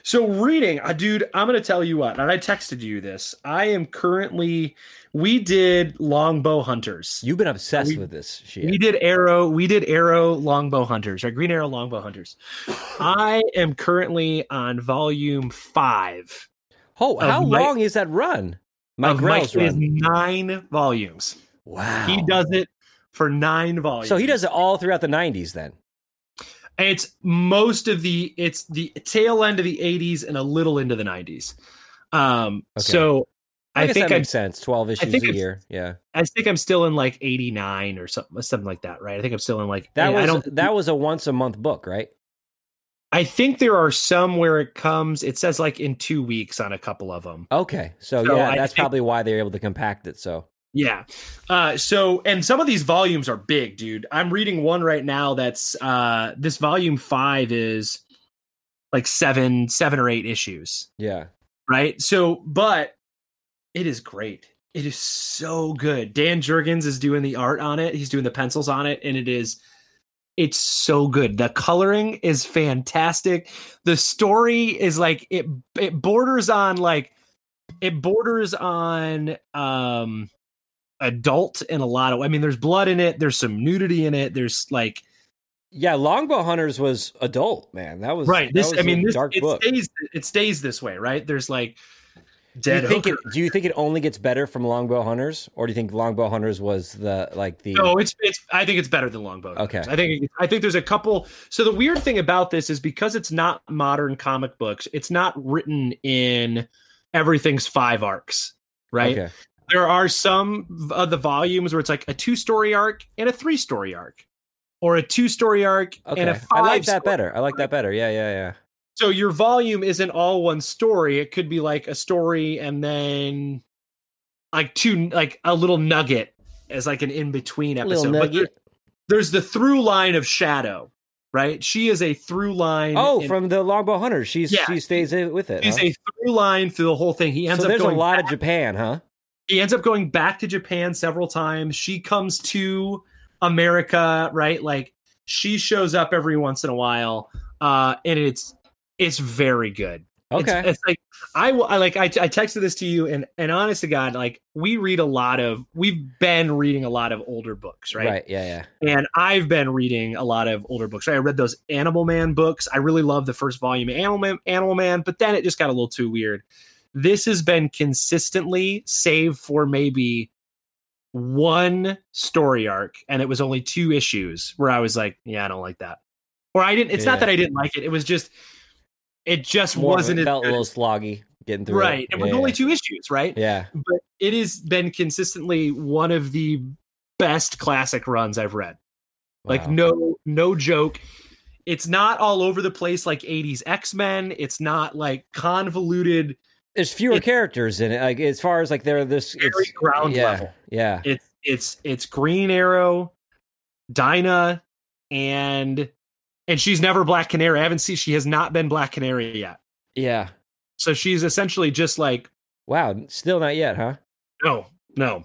So reading, uh, dude, I'm gonna tell you what, and I texted you this. I am currently. We did Longbow Hunters. You've been obsessed We- with this shit. We did Arrow. We did Arrow Longbow Hunters, right? Green Arrow Longbow Hunters. I am currently on volume five. oh, how Mike- long is that run? My Grell's Mike is run. nine volumes. Wow. He does it for nine volumes. So he does it all throughout the '90s, then. It's most of the it's the tail end of the 80s and a little into the 90s. Um Okay. so I, I, think that I makes sense. Twelve issues a year. Yeah. I think I'm still in like 89 or something something like that, right? I think I'm still in like That yeah, I was don't that was a once a month book, right? I think there are some where it comes it says like in 2 weeks on a couple of them. Okay. So, So yeah, I that's think- probably why they're able to compact it. So Yeah. Uh so and some of these volumes are big, dude. I'm reading one right now that's uh this volume 5 is like 7 7 or 8 issues. yeah. right? So, but it is great. It is so good. Dan Jurgens is doing the art on it. He's doing the pencils on it, and it is it's so good. The coloring is fantastic. The story is like it it borders on like it borders on um adult in a lot of I mean there's blood in it, there's some nudity in it, there's like Yeah, Longbow Hunters was adult, man. That was right that this was I mean a this dark it book. stays it stays this way, right? There's like do you think it, do you think it only gets better from Longbow Hunters, or do you think Longbow Hunters was the like the No, it's it's. I think it's better than Longbow. Okay. Hunters. I think I think there's a couple. So the weird thing about this is because it's not modern comic books. It's not written in everything's five arcs, right? Okay. There are some of the volumes where it's like a two story arc and a three story arc, or a two story arc Okay. and a five. I like that story- better. I like that better. Yeah, yeah, yeah. So your volume isn't all one story. It could be like a story and then like two, like a little nugget as like an in between episode. But there- there's the through line of Shadow, right? She is a through line. Oh, in- from the Longbow Hunters. She's Yeah. she stays with it. she's huh? a through line through the whole thing. He ends so up there's a lot back, of Japan, huh? He ends up going back to Japan several times. She comes to America, right? Like she shows up every once in a while, uh, and it's it's very good. Okay. It's, like I, I like I, I texted this to you and and honest to God, like we read a lot of we've been reading a lot of older books, right? right. Yeah, yeah. And I've been reading a lot of older books. Right? I read those Animal Man books. I really loved the first volume of Animal Man, Animal Man, but then it just got a little too weird. This has been consistently, save for maybe one story arc, and it was only two issues where I was like, "Yeah, I don't like that," or I didn't. It's Yeah. not that I didn't like it. It was just, it just More wasn't it felt a little sloggy getting through. right. It It was yeah, only two issues, right? Yeah. but it has been consistently one of the best classic runs I've read. Like no no joke. It's not all over the place like 80s X-Men. It's not like convoluted. There's fewer it- characters in it. Like as far as like there, are this Very it's ground yeah, level. Yeah. It's it's it's Green Arrow, Dinah, and and she's never Black Canary. I haven't seen she has not been Black Canary yet. Yeah. So she's essentially just like Wow. Still not yet, huh? no, no.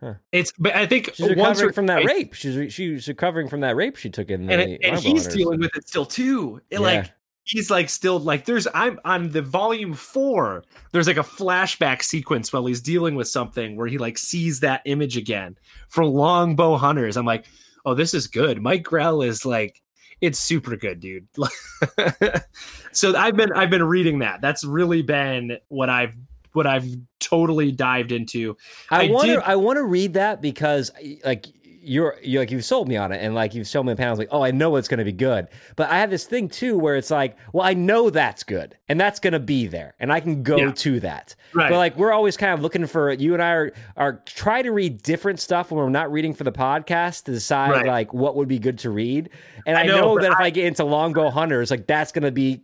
Huh. It's but I think She's once recovering or from that rape. She's she's recovering from that rape she took in the and, and he's dealing with it still too. It, Yeah. Like he's like still like there's I'm on the volume four. There's like a flashback sequence while he's dealing with something where he like sees that image again for Longbow Hunters. I'm like, oh, this is good. Mike Grell is like, it's super good, dude. so I've been I've been reading that. That's really been what I've what I've totally dived into. I, I want to I want to read that because like you're you like you've sold me on it and like you've shown me the panels like oh I know it's going to be good but I have this thing too where it's like well I know that's good and that's going to be there and I can go Yeah. to that Right. but like we're always kind of looking for you and I are are try to read different stuff when we're not reading for the podcast to decide Right. like what would be good to read and I, I know, know, that if I- I get into Longbow Hunters like that's going to be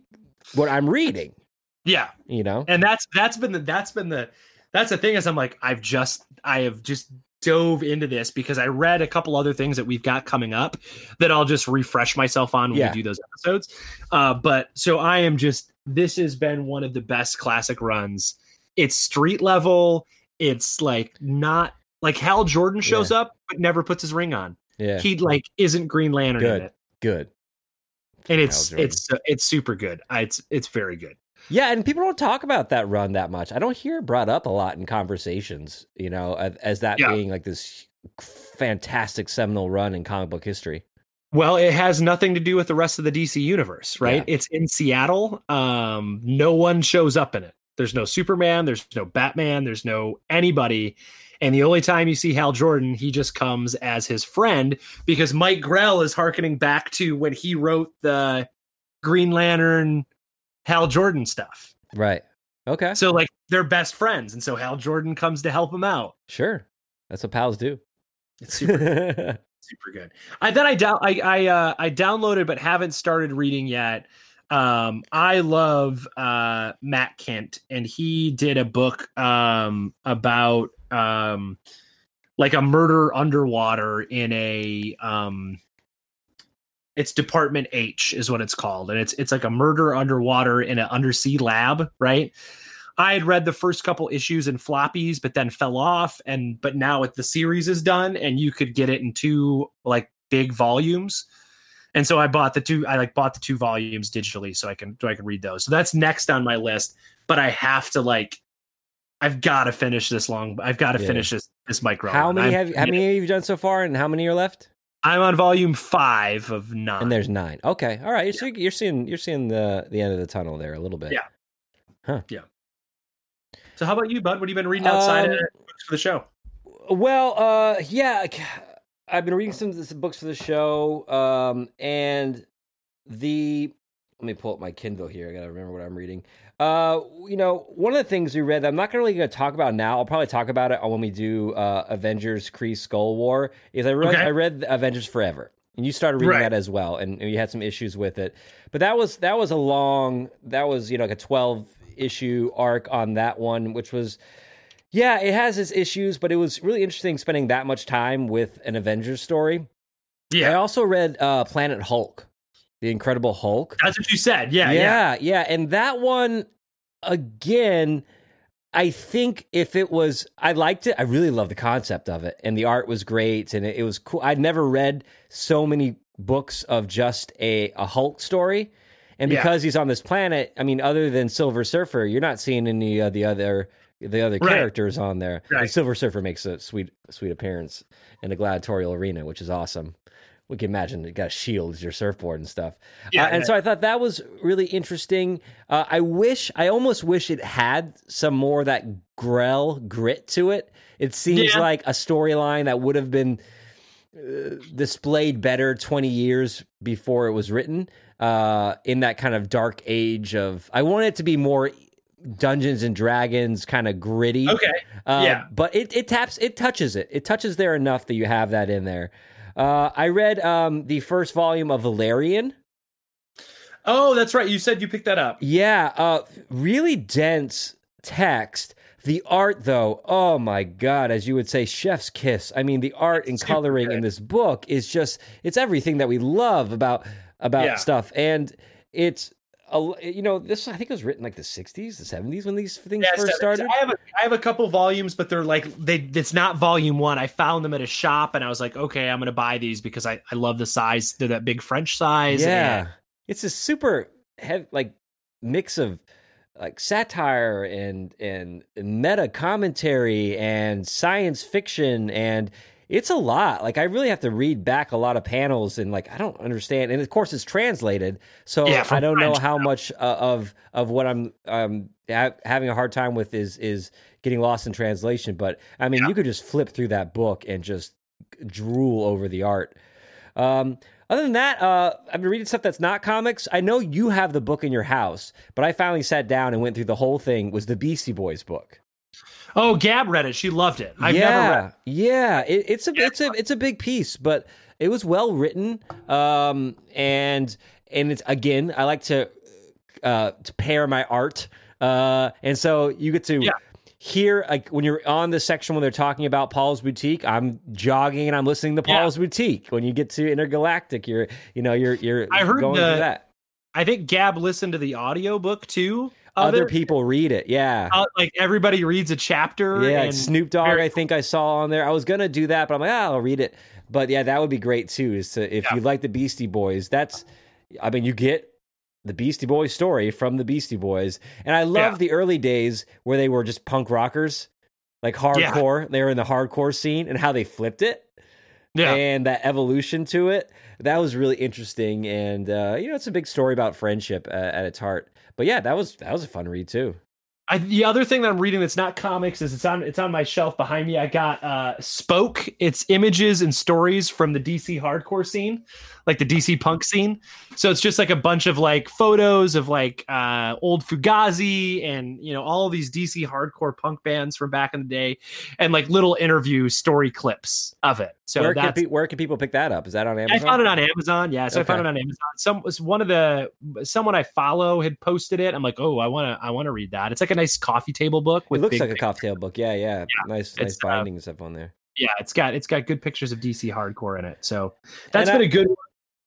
what I'm reading yeah. you know and that's that's been the that's been the that's the thing is I'm like I've just I have just dove into this because I read a couple other things that we've got coming up that I'll just refresh myself on when Yeah. we do those episodes. Uh, but so I am just this has been one of the best classic runs. It's street level. It's like not like Hal Jordan shows up but never puts his ring on. Yeah. He like isn't Green Lantern Good. in it, Good. and it's it's it's super good. I, it's it's very good. Yeah, and people don't talk about that run that much. I don't hear it brought up a lot in conversations, you know, as, as that Yeah. being like this fantastic seminal run in comic book history. Well, it has nothing to do with the rest of the DC universe, right? Yeah. It's in Seattle. Um, no one shows up in it. There's no Superman. There's no Batman. There's no anybody. And the only time you see Hal Jordan, he just comes as his friend because Mike Grell is harkening back to when he wrote the Green Lantern Hal Jordan stuff. Right. Okay. So like they're best friends, and so Hal Jordan comes to help him out. Sure. That's what pals do. It's super super good. I then I down I I uh, I downloaded but haven't started reading yet. Um, I love uh, Matt Kindt, and he did a book um, about um, like a murder underwater in a um, it's Department H is what it's called, and it's it's like a murder underwater in an undersea lab, right? I had read the first couple issues in floppies, but then fell off, and but now it, the series is done, and you could get it in two like big volumes. And so I bought the two. I like bought the two volumes digitally, so I can so I can read those. So that's next on my list. But I have to like, I've got to finish this long. I've got to Yeah. finish this this micro. how many I'm, have how many have you done so far, and how many are left? I'm on volume five of nine. And there's nine. Okay. All right. So you're seeing you're seeing the the end of the tunnel there a little bit. Yeah. Huh. Yeah. So how about you, bud? What have you been reading outside Um, of for the show? Well, uh, yeah, I've been reading some, some books for the show, um, and the let me pull up my Kindle here. I gotta remember what I'm reading. Uh, you know, one of the things we read that I'm not really going to talk about now. I'll probably talk about it when we do uh, Avengers: Kree Skrull War. Is I read Okay. I read Avengers Forever, and you started reading Right. that as well, and, you had some issues with it. But that was that was a long that was you know like a 12 issue arc on that one, which was yeah, it has its issues, but it was really interesting spending that much time with an Avengers story. Yeah. I also read uh, Planet Hulk, The Incredible Hulk. that's what you said. Yeah, yeah. yeah, yeah, and that one again. I think if it was, I liked it. I really loved the concept of it, and the art was great, and it, it was cool. I'd never read so many books of just a, a Hulk story, and Yeah. because he's on this planet, I mean, other than Silver Surfer, you're not seeing any of the other the other Right. characters on there. Right. Silver Surfer makes a sweet sweet appearance in the gladiatorial arena, which is awesome. We can imagine it got a shield your surfboard and stuff. Yeah, Uh, and yeah. so I thought that was really interesting. Uh, I wish, I almost wish it had some more of that Grell grit to it. It seems Yeah. like a storyline that would have been uh, displayed better 20 years before it was written uh, in that kind of dark age of. I want it to be more Dungeons and Dragons kind of gritty. Okay. Uh, Yeah. But it, it taps, it touches it. It touches there enough that you have that in there. Uh, I read um, the first volume of Valerian. Oh, that's right. You said you picked that up. Yeah, uh, really dense text. The art, though, oh my god, as you would say, chef's kiss. I mean, the art and coloring in this book is just—it's everything that we love about about Yeah. stuff, and it's. You know, this I think it was written like the '60s, the '70s when these things Yeah, first so- started. I have a, I have a couple volumes, but they're like they. It's not volume one. I found them at a shop, and I was like, okay, I'm gonna buy these because I I love the size. They're that big French size. Yeah, and- it's a super heavy, like mix of like satire and and meta commentary and science fiction and it's a lot like i really have to read back a lot of panels and like i don't understand and of course it's translated so Yeah, i don't know French, how much uh, of of what i'm um ha- having a hard time with is is getting lost in translation but i mean you could just flip through that book and just drool over the art um, other than that, uh, I've been reading stuff that's not comics. I know you have the book in your house, but I finally sat down and went through the whole thing. Was the Beastie Boys book? Oh, Gab read it. She loved it. I've yeah, never read. yeah. It, it's a it's a it's a big piece, but it was well written. Um, and and it's again, I like to uh to pair my art. Uh, and so you get to Yeah. here, like when you're on the section when they're talking about Paul's Boutique, I'm jogging and I'm listening to Yeah. Paul's Boutique. When you get to Intergalactic, you're you know you're you're I heard going the- that. I think Gab listened to the audiobook too. Of Other people read it, yeah. Uh, like everybody reads a chapter. Yeah, Snoop Dogg. very I think I saw on there. I was gonna do that, but I'm like, ah, I'll read it. But yeah, that would be great too. Is to if Yeah. you like the Beastie Boys, that's, I mean, you get the Beastie Boys story from the Beastie Boys, and I love Yeah. the early days where they were just punk rockers, like hardcore. They were in the hardcore scene, and how they flipped it yeah. and that evolution to it. That was really interesting, and uh, you know, it's a big story about friendship uh, at its heart. But yeah, that was that was a fun read too. I, the other thing that I'm reading that's not comics is it's on it's on my shelf behind me. I got uh Spoke. It's images and stories from the DC hardcore scene, like the DC punk scene. So it's just like a bunch of like photos of like uh old Fugazi and you know all these DC hardcore punk bands from back in the day, and like little interview story clips of it. So where can pe- where can people pick that up? Is that on Amazon? I found it on Amazon. Yeah, so I found it on Amazon. Some was one of the someone I follow had posted it. I'm like, oh, I want to I want to read that. It's like a nice coffee table book It looks like a pic- cocktail book. Yeah, yeah. nice, nice it's, uh, stuff on there. yeah. It's got it's got good pictures of DC hardcore in it. So that's And been I- a good.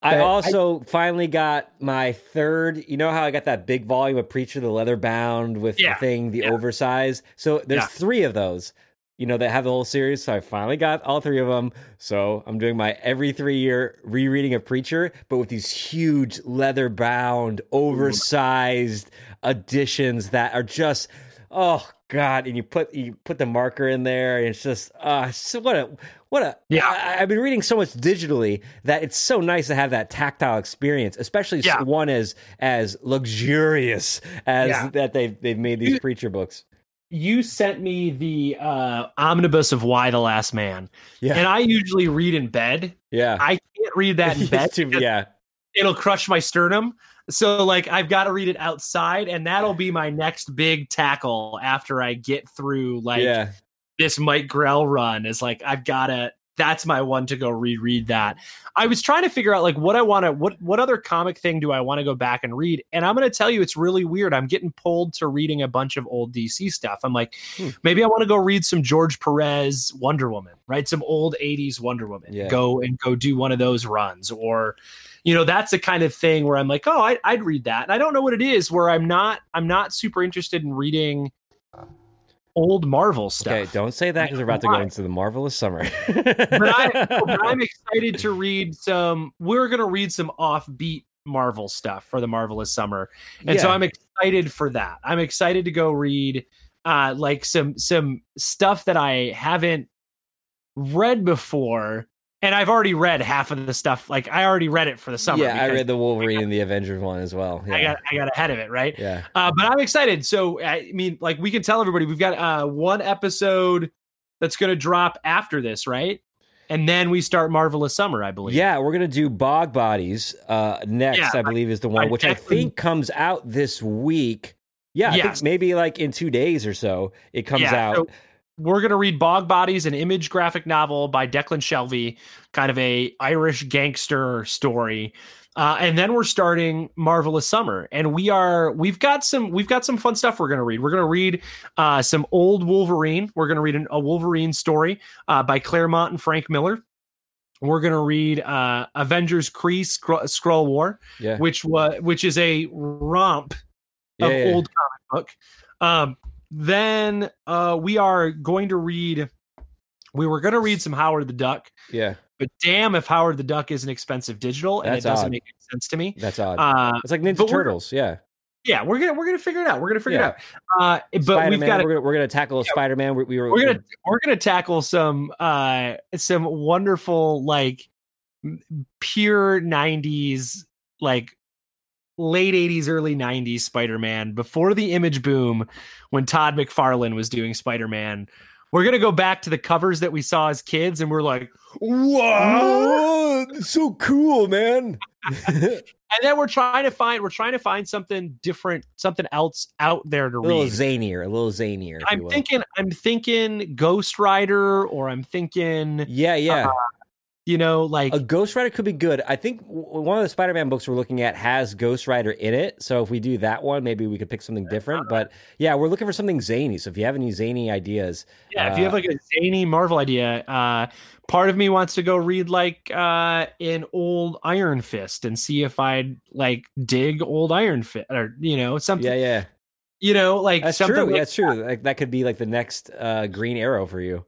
One. I but I- also finally got my third. You know how I got that big volume of Preacher, the leather bound with Yeah, the thing, the yeah. oversized. So there's Yeah. three of those. You know that have the whole series. So I finally got all three of them. So I'm doing my every three year rereading of Preacher, but with these huge leather bound, oversized editions that are just oh god. And you put you put the marker in there, and it's just uh so what a what a Yeah. I, I've been reading so much digitally that it's so nice to have that tactile experience, especially Yeah. one as as luxurious as Yeah. that they've they've made these preacher books. You sent me the uh, omnibus of Y the Last Man, Yeah, and I usually read in bed. yeah, I can't read that in bed. Too- yeah. it'll crush my sternum. So like I've got to read it outside, and that'll be my next big tackle after I get through like yeah, this Mike Grell run. Is like I've got to. That's my one to go reread that. I was trying to figure out like what I want to what what other comic thing do I want to go back and read? And I'm going to tell you it's really weird. I'm getting pulled to reading a bunch of old DC stuff. I'm like Hmm. maybe I want to go read some George Perez Wonder Woman, right? Some old 80s Wonder Woman. Yeah. Go and go do one of those runs or you know that's the kind of thing where i'm like oh I, i'd read that and i don't know what it is where i'm not i'm not super interested in reading old marvel stuff. Okay, don't say that because we're about to go into the marvelous summer. but, I, i'm excited to read some we're going to read some offbeat marvel stuff for the marvelous summer. And so i'm excited for that. I'm excited to go read uh like some some stuff that i haven't read before and i've already read half of the stuff like i already read it for the summer yeah, I read the Wolverine and the Avengers one as well. Yeah, I got I got ahead of it, right? yeah. Uh, but I'm excited. So I mean, like we can tell everybody we've got uh, one episode that's going to drop after this, right? And then we start Marvelous Summer, I believe. Yeah, we're gonna do Bog Bodies uh, next. Yeah, I believe is the one I which I think comes out this week. Yeah, I Yes. think maybe like in two days or so it comes Yeah, out. so we're going to read Bog Bodies, an image graphic novel by Declan Shalvey, kind of a Irish gangster story. Uh, and then we're starting Marvelous Summer, and we are we've got some we've got some fun stuff we're going to read. We're going to read uh, some old Wolverine. We're going to read an, a Wolverine story uh, by Claremont and Frank Miller. We're going to read uh, Avengers Kree Skrull, Skrull War, yeah, which was which is a romp of Yeah, yeah. old comic book. Um, then uh, we are going to read. We were going to read some Howard the Duck, yeah. but damn if Howard the Duck is an expensive digital, and That's it doesn't odd. make any sense to me. That's odd. Uh, it's like Ninja Turtles. Yeah, yeah, we're gonna we're gonna figure it out. We're gonna figure Yeah. it out. Uh, but Spider we've got We're gonna, we're gonna tackle Spider Man. We, we were we're gonna we're gonna tackle some uh some wonderful like pure 90s like late 80s early 90s spider-man before the image boom when todd mcfarlane was doing spider-man we're gonna go back to the covers that we saw as kids and we're like Whoa, so cool, man. and then we're trying to find we're trying to find something different something else out there to read. a little zanier, a little zanier. i'm thinking i'm thinking ghost rider or i'm thinking Yeah, yeah. Uh, You know, like A Ghost Rider could be good. I think one of the Spider-Man books we're looking at has Ghost Rider in it. So if we do that one, maybe we could pick something different. But yeah, we're looking for something zany. So if you have any zany ideas, yeah, if you have uh, like a zany Marvel idea, uh, part of me wants to go read like uh, an old Iron Fist and see if I'd like dig old Iron Fist or you know something. yeah, yeah, You know, like that's something true. like that's true. Like that could be like the next uh, Green Arrow for you.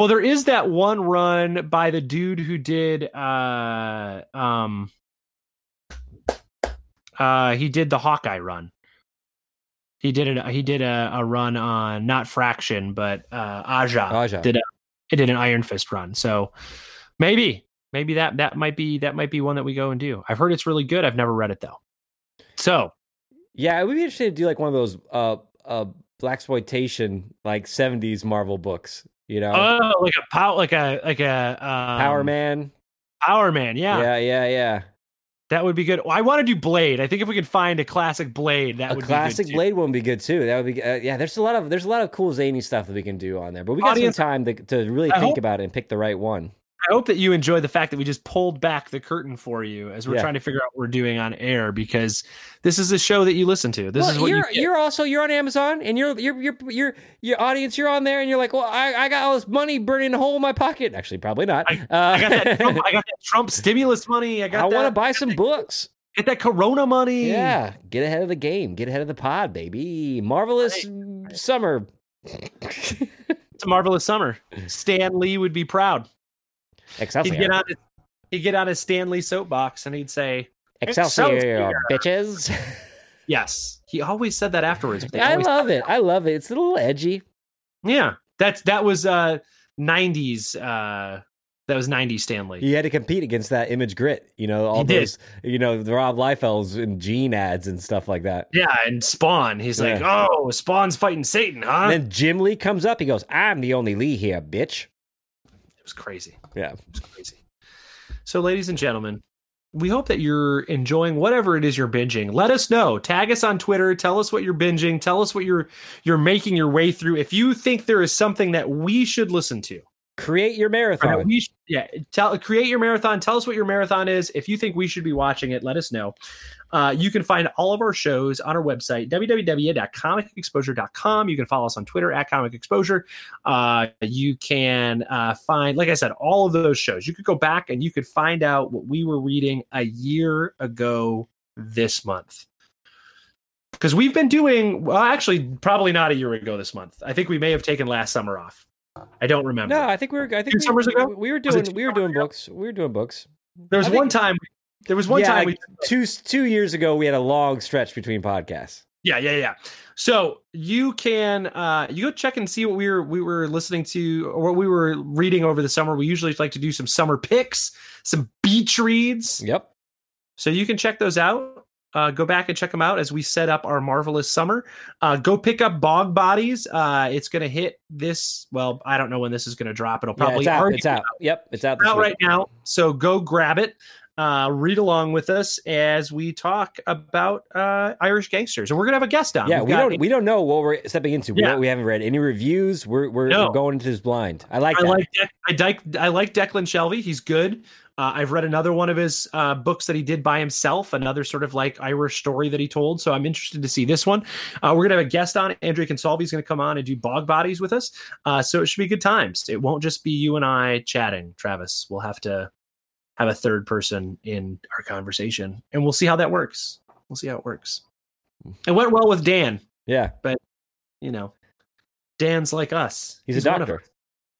Well, there is that one run by the dude who did uh um uh he did the Hawkeye run. He did it he did a, a run on not Fraction, but uh Aja, Aja. did a he did an Iron Fist run. So maybe maybe that that might be that might be one that we go and do. I've heard it's really good. I've never read it though. So Yeah, it would be interesting to do like one of those uh uh black exploitation like seventies Marvel books. You know, oh like a power like a like a um, Power Man. Power Man, yeah. Yeah, yeah, yeah. That would be good. I want to do Blade. I think if we could find a classic Blade, that a would classic be. Blade one be good too. That would be uh, yeah. There's a lot of there's a lot of cool zany stuff that we can do on there, but we got Audience- some time to, to really I think hope- about it and pick the right one. I hope that you enjoy the fact that we just pulled back the curtain for you as we're Yeah. trying to figure out what we're doing on air because this is a show that you listen to. This Well, is what you you're get. you're also you're on Amazon and you're you're you're your your audience. You're on there and you're like, well, I, I got all this money burning a hole in my pocket. Actually, probably not. I- uh, I got that Trump, I got that Trump stimulus money. I got. I want to buy some books. get that Corona money. Yeah, get ahead of the game. Get ahead of the pod, baby. Marvelous summer. It's a marvelous summer. Stan Lee would be proud. He'd get on his, he'd get on his Stan Lee soapbox and he'd say, Excelsior, Excelsior. bitches. "Yes." He always said that afterwards. but I always- love it. I love it. It's a little edgy. Yeah, that's that was uh '90s. uh That was '90s Stan Lee. He had to compete against that image grit. You know, all He did. those, you know, the Rob Liefelds and Gene ads and stuff like that. Yeah, and Spawn. He's like, "Oh, Spawn's fighting Satan, huh?" And then Jim Lee comes up. He goes, "I'm the only Lee here, bitch." Was crazy. Yeah. It was crazy. So, ladies and gentlemen, we hope that you're enjoying whatever it is you're binging. Let us know. Tag us on Twitter. Tell us what you're binging. Tell us what you're you're making your way through. If you think there is something that we should listen to, Create your marathon. sh- yeah, tell create your marathon. Tell us what your marathon is. If you think we should be watching it, let us know. Uh, you can find all of our shows on our website, www.comicexposure.com. You can follow us on Twitter at Comic Exposure. Uh, you can uh, find, like I said, all of those shows. You could go back and you could find out what we were reading a year ago this month. Because we've been doing, well, actually, probably not a year ago this month. I think we may have taken last summer off. I don't remember. no, I think we were. I think Two we, summers ago? we were doing. We were doing ago? books. We were doing books. There was I think- one time. There was one yeah, time we. two two years ago, we had a long stretch between podcasts. Yeah, yeah, yeah. So you can uh you go check and see what we were we were listening to or what we were reading over the summer. We usually like to do some summer picks, some beach reads. Yep. So you can check those out. Uh, go back and check them out as we set up our marvelous summer. Uh, go pick up Bog Bodies. Uh, it's going to hit this. Well, I don't know when this is going to drop. It'll Yeah, probably it's out. It's out. Yep. It's out. This out week. right now. So go grab it. Uh, read along with us as we talk about uh, Irish gangsters, and we're gonna have a guest on. Yeah, We've we don't we don't know what we're stepping into. We Yeah. don't, we haven't read any reviews. We're we're, No. we're going into this blind. I like I that. like Dec- I like I like Declan Shalvey. He's good. Uh, I've read another one of his uh, books that he did by himself, another sort of like Irish story that he told. So I'm interested to see this one. Uh, we're gonna have a guest on. Andrea Consalvi is gonna come on and do Bog Bodies with us. Uh, so it should be good times. It won't just be you and I chatting, Travis. We'll have to have a third person in our conversation, and we'll see how that works. We'll see how it works. It went well with Dan. yeah, But, You know, Dan's like us. he's, a one of doctor.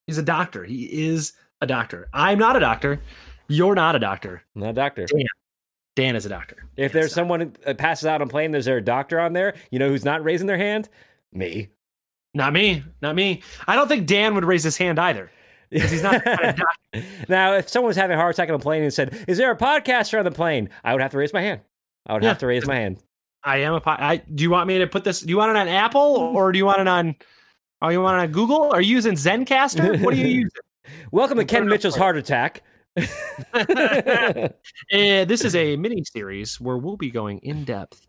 He's a doctor. He is a doctor. I'm not a doctor. You're not a doctor. Not a doctor. Dan is a doctor. If there's someone that passes out on plane, there's there a doctor on there. You know who's not raising their hand? Me. Not me. Not me. I don't think Dan would raise his hand either. Because he's not now, if someone was having a heart attack on a plane and said, "Is there a podcaster on the plane?" I would have to raise my hand. I would Yeah. have to raise my hand. I am a. pod. I, do you want me to put this? Do you want it on Apple or do you want it on? Oh, you want it on Google? Are you using Zencastr? What are you using? Welcome to Ken Mitchell's heart attack. Uh, this is a mini series where we'll be going in depth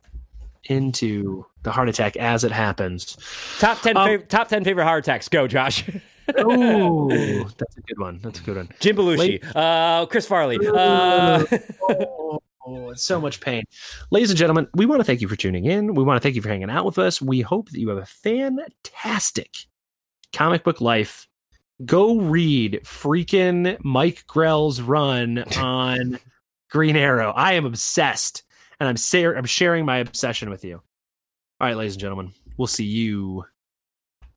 into the heart attack as it happens. top ten, Um, fav- top ten favorite heart attacks. Go, Josh. Oh, that's a good one. That's a good one. Jim Belushi, uh, Chris Farley. Uh, Oh, it's so much pain. Ladies and gentlemen, we want to thank you for tuning in. We want to thank you for hanging out with us. We hope that you have a fantastic comic book life. Go read freaking Mike Grell's run on Green Arrow. I am obsessed, and I'm sa- I'm sharing my obsession with you. All right, ladies and gentlemen, we'll see you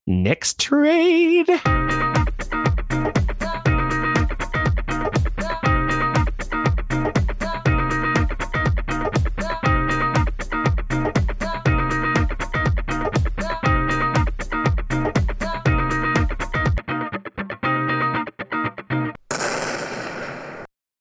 next trade.